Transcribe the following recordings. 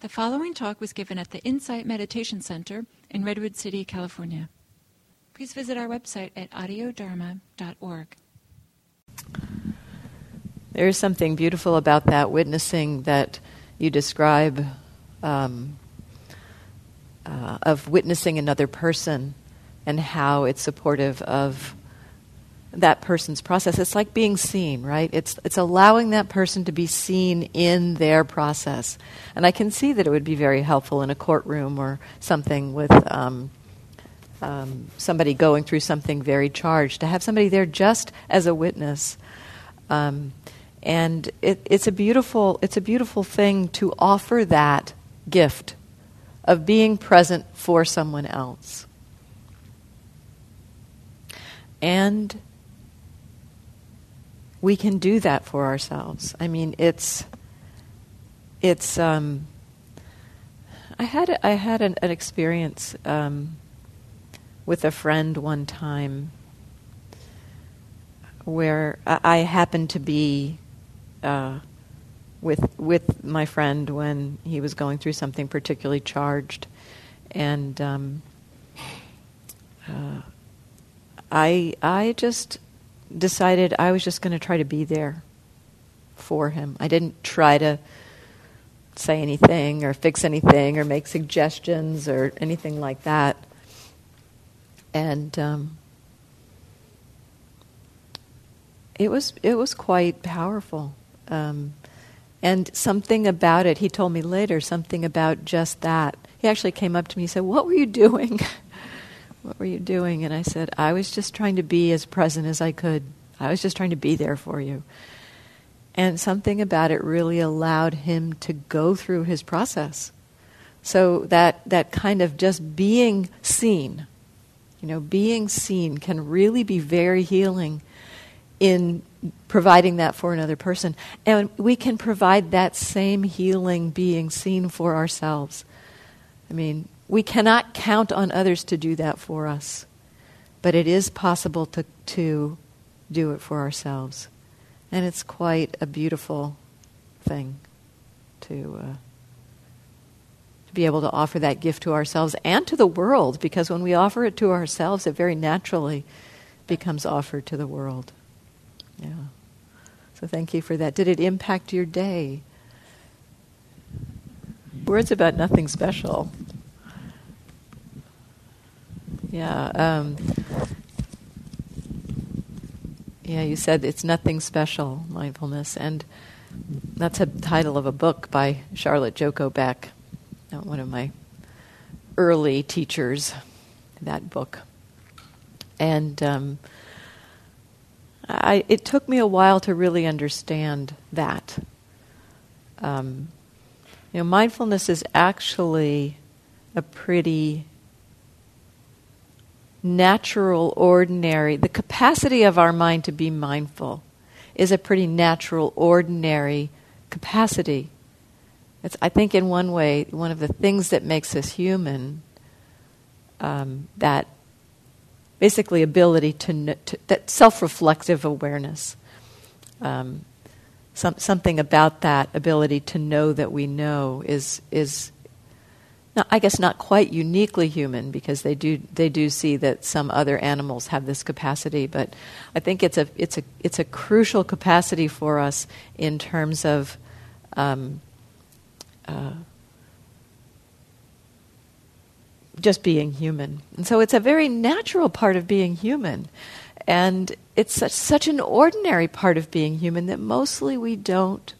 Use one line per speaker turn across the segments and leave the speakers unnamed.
The following talk was given at the Insight Meditation Center in Redwood City, California. Please visit our website at audiodharma.org.
There is something beautiful about that witnessing that you describe um, uh, of witnessing another person and how it's supportive of that person's process. It's like being seen, right? It's, it's allowing that person to be seen in their process. And I can see that it would be very helpful in a courtroom or something with um, um, somebody going through something very charged, to have somebody there just as a witness. Um, and it, it's, a beautiful, it's a beautiful thing to offer that gift of being present for someone else. And we can do that for ourselves. I mean, it's it's. Um, I had I had an, an experience um, with a friend one time where I, happened to be uh, with with my friend when he was going through something particularly charged, and um, uh, I I just decided I was just going to try to be there for him. I didn't try to say anything or fix anything or make suggestions or anything like that. And um, it was it was quite powerful. Um, and something about it, he told me later, something about just that. He actually came up to me and said, What were you doing? What were you doing? And I said, I was just trying to be as present as I could. I was just trying to be there for you. And something about it really allowed him to go through his process. So that, that kind of just being seen, you know, being seen can really be very healing in providing that for another person. And we can provide that same healing being seen for ourselves. I mean, we cannot count on others to do that for us, but it is possible to, to do it for ourselves. And it's quite a beautiful thing to, uh, to be able to offer that gift to ourselves and to the world, because when we offer it to ourselves, it very naturally becomes offered to the world. Yeah. So thank you for that. Did it impact your day? Words about nothing special. Yeah. Um, yeah, you said it's nothing special, mindfulness. And that's a title of a book by Charlotte Joko Beck, uh, one of my early teachers, that book. And um, I, it took me a while to really understand that. Um, you know, mindfulness is actually a pretty natural, ordinary, the capacity of our mind to be mindful is a pretty natural, ordinary capacity. It's, I think, in one way, one of the things that makes us human, um, that basically ability to, to that self-reflective awareness. Um, some, something about that ability to know that we know is is I guess not quite uniquely human because they do they do see that some other animals have this capacity, but I think it's a it's a it's a crucial capacity for us in terms of um, uh, just being human. And so it's a very natural part of being human. And it's such, such an ordinary part of being human that mostly we don't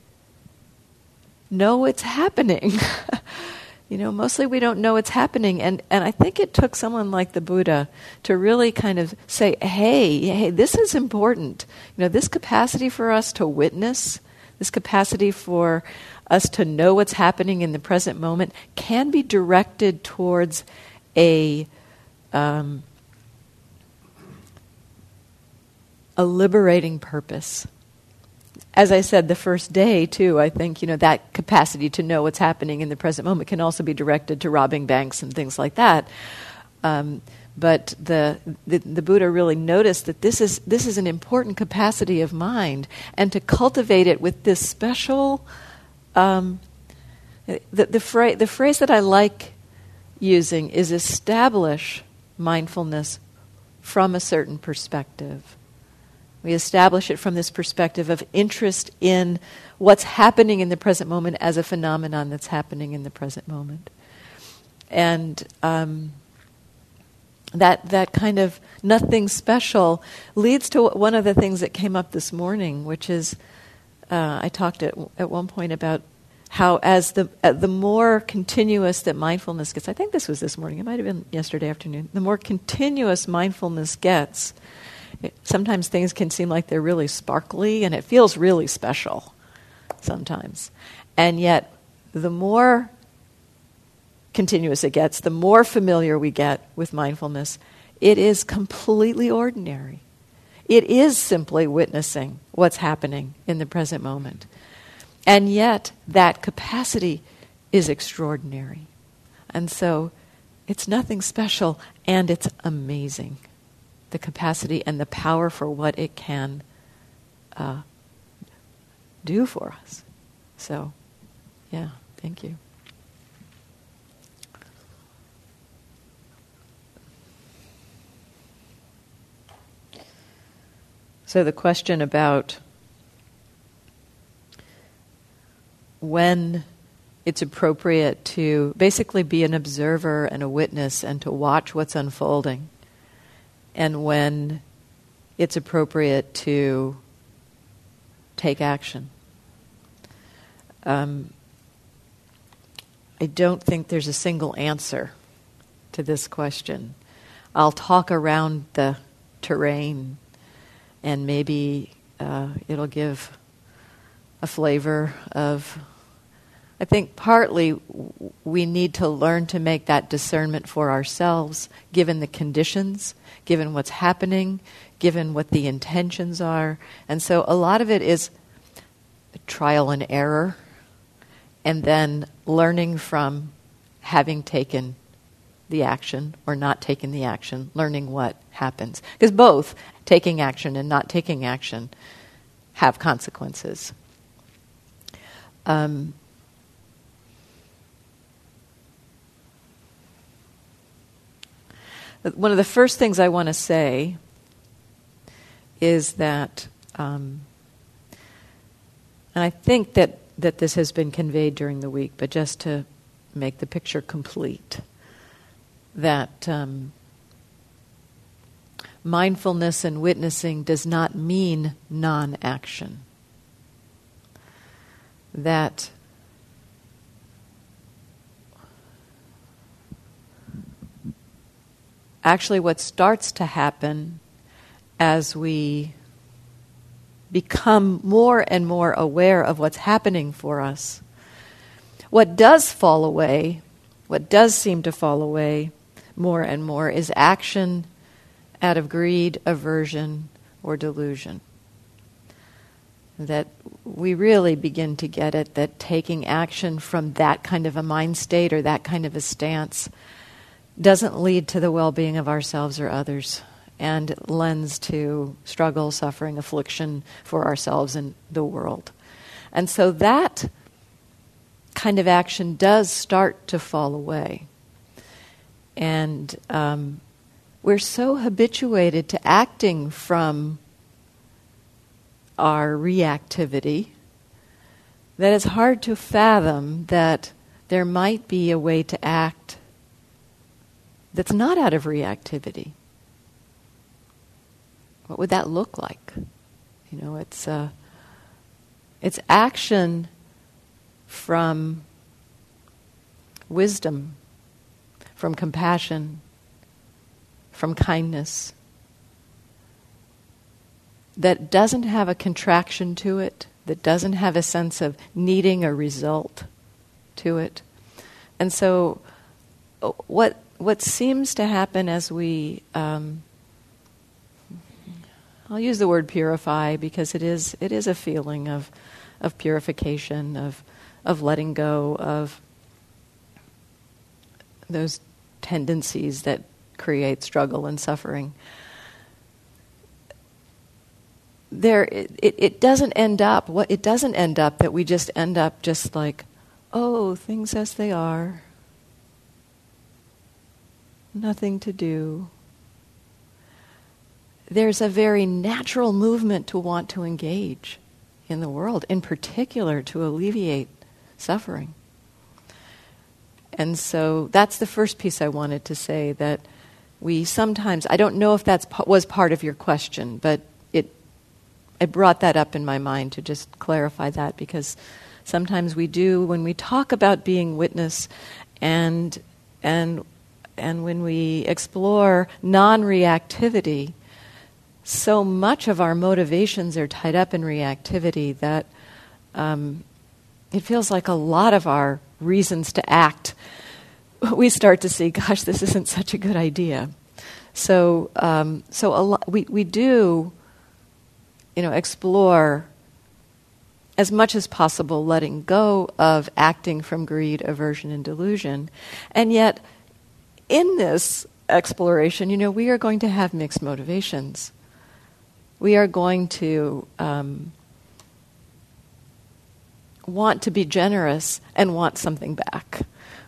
know it's happening. you know, mostly we don't know it's happening. And, and I think it took someone like the Buddha to really kind of say, hey, hey, this is important. You know, this capacity for us to witness, this capacity for us to know what's happening in the present moment can be directed towards a um, a liberating purpose. As I said the first day too, I think you know that capacity to know what's happening in the present moment can also be directed to robbing banks and things like that. Um, but the, the, the Buddha really noticed that this is this is an important capacity of mind, and to cultivate it with this special um, The, the, phra- the phrase that I like using is establish mindfulness from a certain perspective. We establish it from this perspective of interest in what's happening in the present moment as a phenomenon that's happening in the present moment. And um, that, that kind of nothing special leads to one of the things that came up this morning, which is uh, I talked at, at one point about how as the uh, the more continuous that mindfulness gets, I think this was this morning. It might have been yesterday afternoon. The more continuous mindfulness gets, sometimes things can seem like they're really sparkly, and it feels really special. Sometimes, and yet, the more continuous it gets, the more familiar we get with mindfulness, it is completely ordinary. It is simply witnessing what's happening in the present moment. And yet, that capacity is extraordinary. And so, it's nothing special, and it's amazing. The capacity and the power for what it can uh, do for us. So, yeah, thank you. So, the question about when it's appropriate to basically be an observer and a witness and to watch what's unfolding, and when it's appropriate to take action. Um, I don't think there's a single answer to this question. I'll talk around the terrain, and maybe uh, it'll give a flavor of I think partly we need to learn to make that discernment for ourselves, given the conditions, given what's happening, given what the intentions are. And so a lot of it is trial and error, and then learning from having taken the action or not taking the action, learning what happens. Because both taking action and not taking action have consequences. Um, one of the first things I want to say is that, um, and I think that, that this has been conveyed during the week, but just to make the picture complete, that um, mindfulness and witnessing does not mean non action. That actually what starts to happen as we become more and more aware of what's happening for us. What does fall away, what does seem to fall away more and more, is action out of greed, aversion, or delusion. That we really begin to get it that taking action from that kind of a mind state or that kind of a stance doesn't lead to the well being of ourselves or others and lends to struggle, suffering, affliction for ourselves and the world. And so that kind of action does start to fall away. And um, we're so habituated to acting from our reactivity that it's hard to fathom that there might be a way to act that's not out of reactivity. What would that look like? You know, it's uh, it's action from wisdom, from compassion, from kindness that doesn't have a contraction to it, that doesn't have a sense of needing a result to it. And so, uh, what what seems to happen as we um, I'll use the word purify because it is it is a feeling of of purification of of letting go of those tendencies that create struggle and suffering. There, it, it, it doesn't end up. What it doesn't end up that we just end up just like oh, things as they are, nothing to do, there's a very natural movement to want to engage in the world, in particular to alleviate suffering. And so that's the first piece I wanted to say that we sometimes, I don't know if that was part of your question, but it, it brought that up in my mind to just clarify that because sometimes we do, when we talk about being witness and, and, and when we explore non reactivity, so much of our motivations are tied up in reactivity that um, it feels like a lot of our reasons to act, we start to see, gosh, this isn't such a good idea. So, um, so a lo- we, we do, you know, explore as much as possible letting go of acting from greed, aversion, and delusion. And yet, in this exploration, you know, we are going to have mixed motivations. We are going to um, want to be generous and want something back.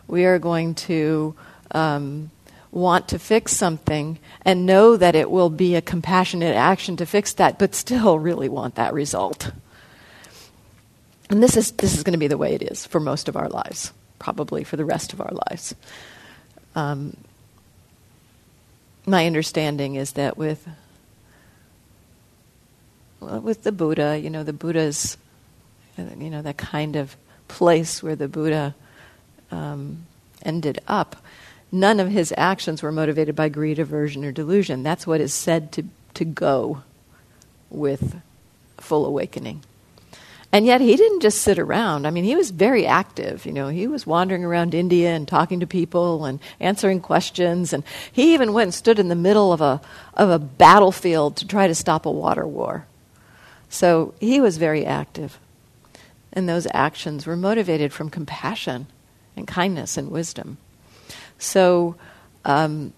We are going to um, want to fix something and know that it will be a compassionate action to fix that, but still really want that result. And this is, this is going to be the way it is for most of our lives, probably for the rest of our lives. Um, my understanding is that with with the Buddha, you know, the Buddha's you know, that kind of place where the Buddha um, ended up, none of his actions were motivated by greed, aversion, or delusion. That's what is said to, to go with full awakening. And yet he didn't just sit around. I mean, he was very active. You know, he was wandering around India and talking to people and answering questions. And he even went and stood in the middle of a, of a battlefield to try to stop a water war. So he was very active and those actions were motivated from compassion and kindness and wisdom. So um,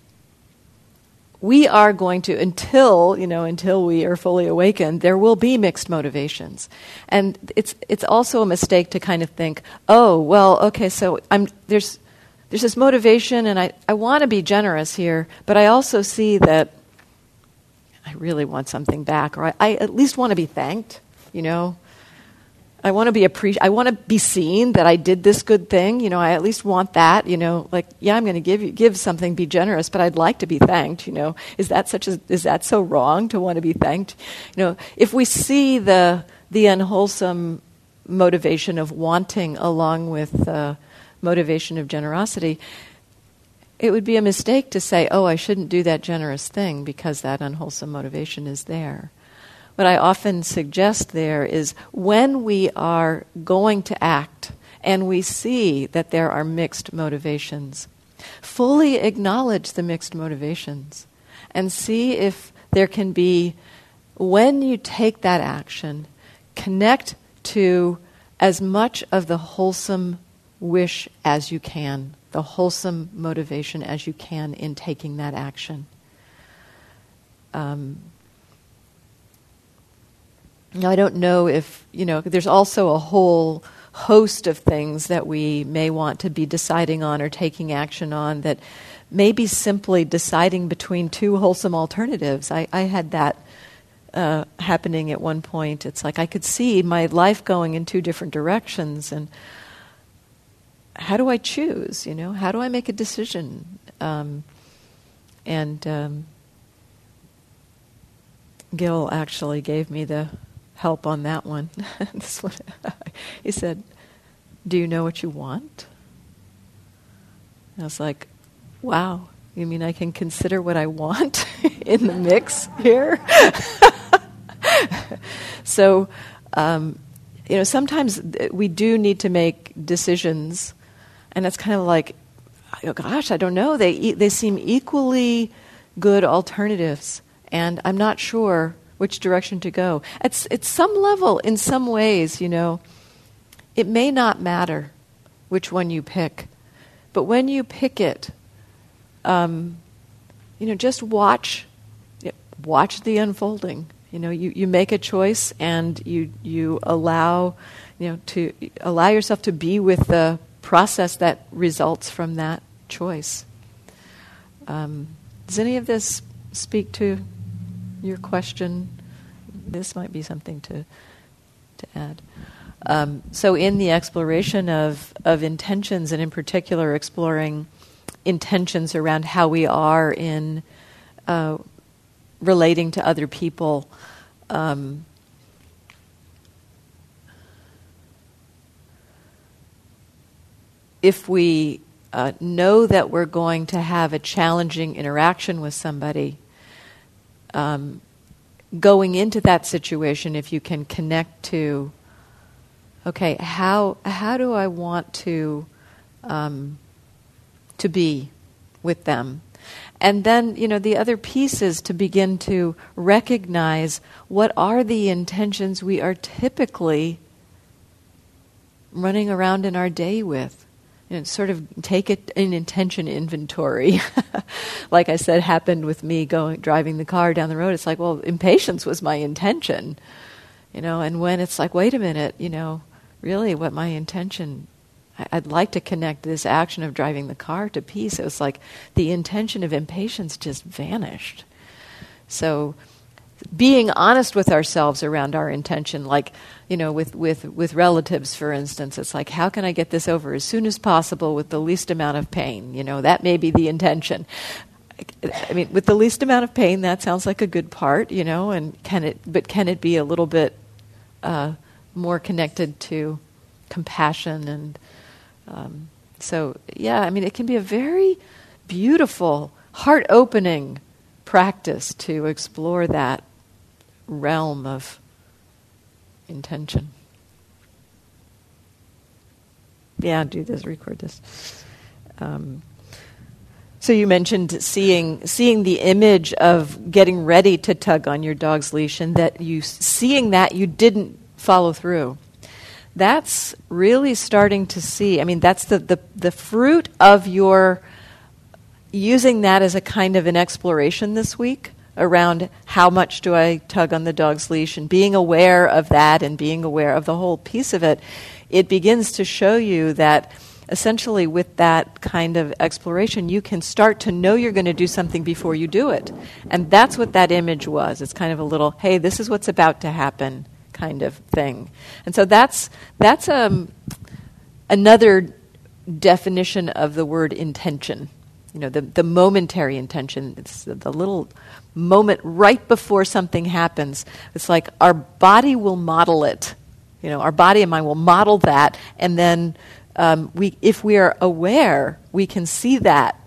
we are going to until you know until we are fully awakened there will be mixed motivations. And it's it's also a mistake to kind of think oh well okay so i'm there's there's this motivation and i, I want to be generous here but i also see that i really want something back or i, I at least want to be thanked you know I want to be appreci- I want to be seen that I did this good thing. You know, I at least want that. You know, like yeah, I'm going to give you give something, be generous, but I'd like to be thanked. You know, is that such a is that so wrong to want to be thanked? You know, if we see the the unwholesome motivation of wanting along with the motivation of generosity, it would be a mistake to say, "Oh, I shouldn't do that generous thing because that unwholesome motivation is there." What I often suggest there is when we are going to act and we see that there are mixed motivations, fully acknowledge the mixed motivations and see if there can be, when you take that action, connect to as much of the wholesome wish as you can, the wholesome motivation as you can in taking that action. Um, I don't know if, you know, there's also a whole host of things that we may want to be deciding on or taking action on that may be simply deciding between two wholesome alternatives. I, I had that uh, happening at one point. It's like I could see my life going in two different directions, and how do I choose? You know, how do I make a decision? Um, and um, Gil actually gave me the help on that one. this one he said, Do you know what you want? I was like, Wow, you mean I can consider what I want in the mix here? so, um, you know, sometimes we do need to make decisions, and it's kind of like, oh gosh, I don't know. They, they seem equally good alternatives, and I'm not sure which direction to go. At, at some level, in some ways, you know, it may not matter which one you pick, but when you pick it, um, you know, just watch, watch the unfolding. You know, you, you make a choice and you you allow, you know, to allow yourself to be with the process that results from that choice. Um, does any of this speak to your question? This might be something to to add. Um, so, in the exploration of of intentions, and in particular, exploring intentions around how we are in uh, relating to other people. Um, if we uh, know that we're going to have a challenging interaction with somebody, um, going into that situation, if you can connect to, okay, how how do I want to um, to be with them? And then, you know, the other piece is to begin to recognize what are the intentions we are typically running around in our day with. Know, sort of take it an intention inventory. like I said, happened with me going driving the car down the road. It's like, well, impatience was my intention, you know. And when it's like, wait a minute, you know, really, what my intention I'd like to connect this action of driving the car to peace. It was like the intention of impatience just vanished. So, being honest with ourselves around our intention, like you know, with with with relatives, for instance, it's like, how can I get this over as soon as possible with the least amount of pain? You know, that may be the intention. I mean, with the least amount of pain, that sounds like a good part, you know. And can it? But can it be a little bit uh, more connected to compassion and um, so, yeah, I mean, it can be a very beautiful, heart opening practice to explore that realm of intention. Yeah, do this, record this. Um, so you mentioned seeing seeing the image of getting ready to tug on your dog's leash, and that you seeing that you didn't follow through that's really starting to see. I mean, that's the, the, the fruit of your using that as a kind of an exploration this week around how much do I tug on the dog's leash and being aware of that and being aware of the whole piece of it. It begins to show you that essentially with that kind of exploration you can start to know you're going to do something before you do it and that's what that image was it's kind of a little hey this is what's about to happen kind of thing. And so that's that's um, another definition of the word intention. You know, the, the momentary intention. It's the, the little moment right before something happens. It's like our body will model it. You know, our body and mind will model that, and then um, we, if we are aware, we can see that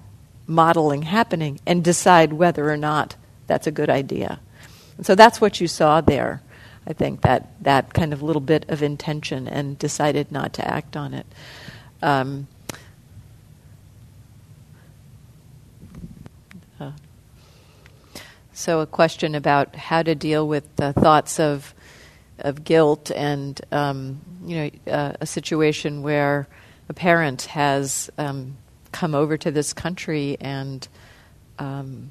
modeling happening and decide whether or not that's a good idea. And so that's what you saw there. I think that that kind of little bit of intention and decided not to act on it. Um, uh, so, a question about how to deal with the thoughts of of guilt and um, you know uh, a situation where a parent has um, come over to this country and um,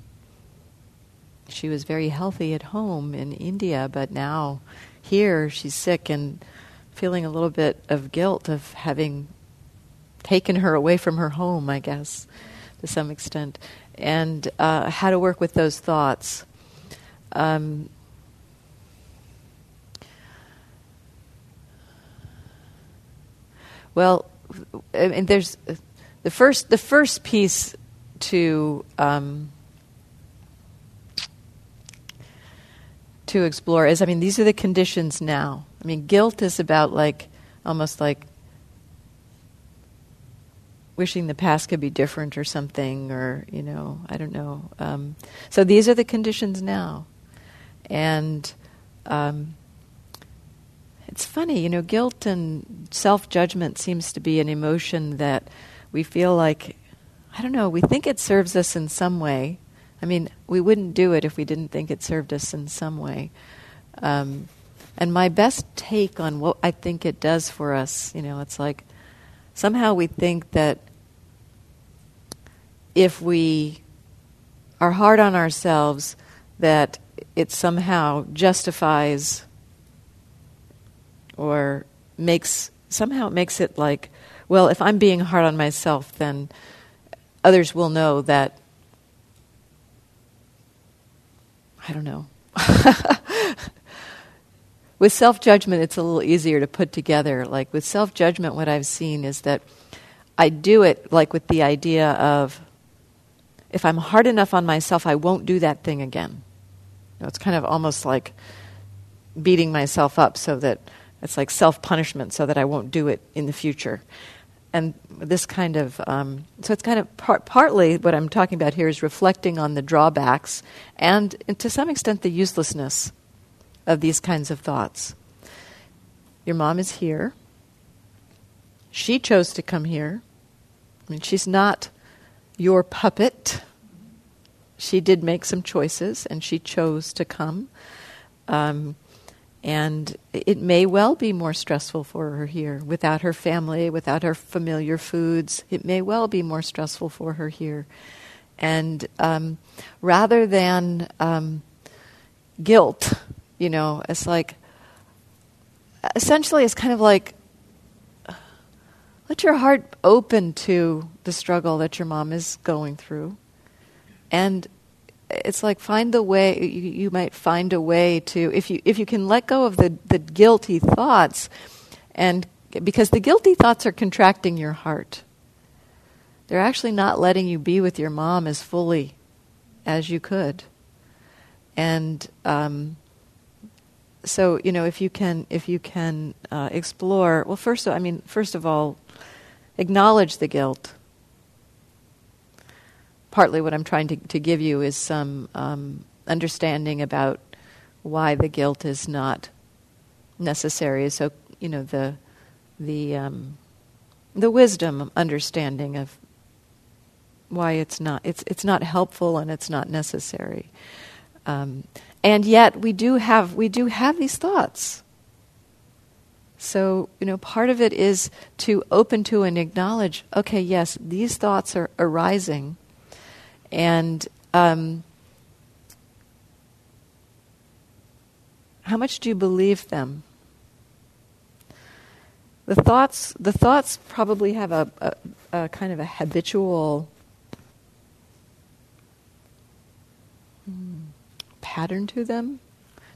she was very healthy at home in India, but now here she's sick and feeling a little bit of guilt of having taken her away from her home, I guess, to some extent, and uh, how to work with those thoughts. Um, well, mean, there's the first the first piece to um, to explore is I mean, these are the conditions now. I mean, guilt is about like almost like wishing the past could be different or something, or, you know, I don't know. Um, so these are the conditions now. And um, it's funny, you know, guilt and self judgment seems to be an emotion that we feel like, I don't know, we think it serves us in some way I mean, we wouldn't do it if we didn't think it served us in some way. Um, and my best take on what I think it does for us, you know, it's like somehow we think that if we are hard on ourselves, that it somehow justifies or makes somehow it makes it like, well, if I'm being hard on myself, then others will know that I don't know. with self judgment, it's a little easier to put together. Like with self judgment, what I've seen is that I do it like with the idea of if I'm hard enough on myself, I won't do that thing again. You know, it's kind of almost like beating myself up so that it's like self punishment so that I won't do it in the future. And this kind of, um, so it's kind of par- partly what I'm talking about here is reflecting on the drawbacks and, and to some extent the uselessness of these kinds of thoughts. Your mom is here. She chose to come here. I mean, she's not your puppet. She did make some choices and she chose to come. Um, and it may well be more stressful for her here without her family, without her familiar foods. It may well be more stressful for her here. And um, rather than um, guilt, you know, it's like, essentially, it's kind of like, let your heart open to the struggle that your mom is going through. And it's like find the way you, you, might find a way to if you if you can let go of the, the guilty thoughts and because the guilty thoughts are contracting your heart they're actually not letting you be with your mom as fully as you could and um, so you know if you can if you can uh, explore well first of, i mean first of all acknowledge the guilt. Partly what I'm trying to, to give you is some um, understanding about why the guilt is not necessary. So, you know, the, the, um, the wisdom understanding of why it's not, it's, it's not helpful and it's not necessary. Um, and yet we do have, we do have these thoughts. So, you know, part of it is to open to and acknowledge okay, yes, these thoughts are arising. And um, how much do you believe them? The thoughts, the thoughts probably have a, a, a kind of a habitual pattern to them.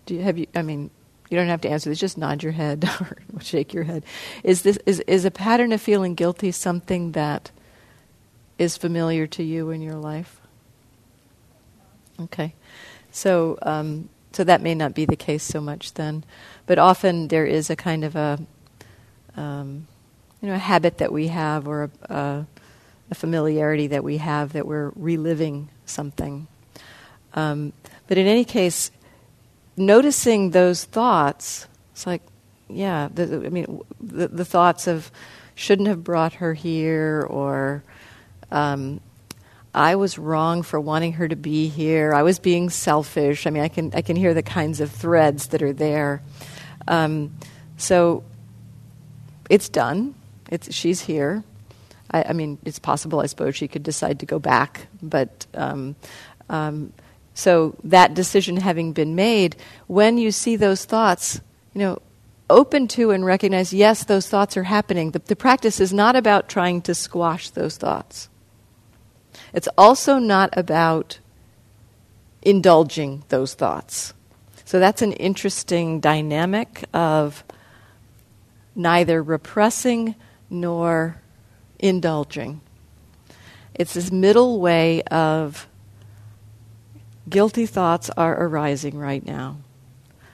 Do you have you? I mean, you don't have to answer this, just nod your head or shake your head. Is, this, is, is a pattern of feeling guilty something that is familiar to you in your life? Okay. So, um, so that may not be the case so much then. But often there is a kind of a, um, you know, a habit that we have or a, a, a, familiarity that we have that we're reliving something. Um, but in any case, noticing those thoughts, it's like, yeah, the, I mean, the, the, thoughts of shouldn't have brought her here, or um, I was wrong for wanting her to be here. I was being selfish. I mean, I can I can hear the kinds of threads that are there. Um, so it's done. It's she's here. I, I, mean, it's possible. I suppose she could decide to go back, but um, um so that decision having been made, when you see those thoughts, you know, open to and recognize, yes, those thoughts are happening. The, the practice is not about trying to squash those thoughts. It's also not about indulging those thoughts. So that's an interesting dynamic of neither repressing nor indulging. It's this middle way of Guilty thoughts are arising right now.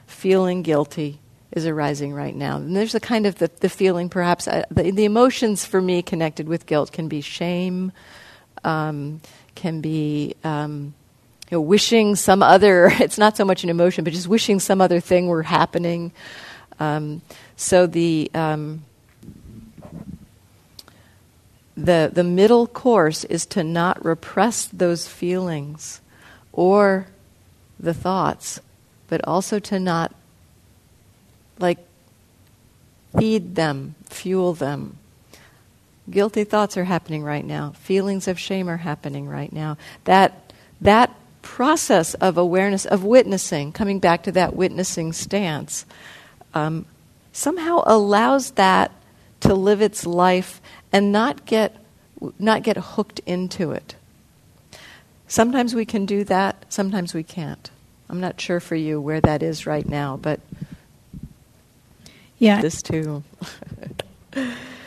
Feeling guilty is arising right now. And there's a kind of the, the feeling, perhaps, uh, the, the, emotions for me connected with guilt can be shame, um, can be um, you know, wishing some other, it's not so much an emotion, but just wishing some other thing were happening. Um, so the, um, the, the middle course is to not repress those feelings or the thoughts, but also to not like feed them, fuel them. Guilty thoughts are happening right now. Feelings of shame are happening right now. That that process of awareness, of witnessing, coming back to that witnessing stance, um, somehow allows that to live its life and not get, not get hooked into it. Sometimes we can do that, sometimes we can't. I'm not sure for you where that is right now, but
yeah.
this too.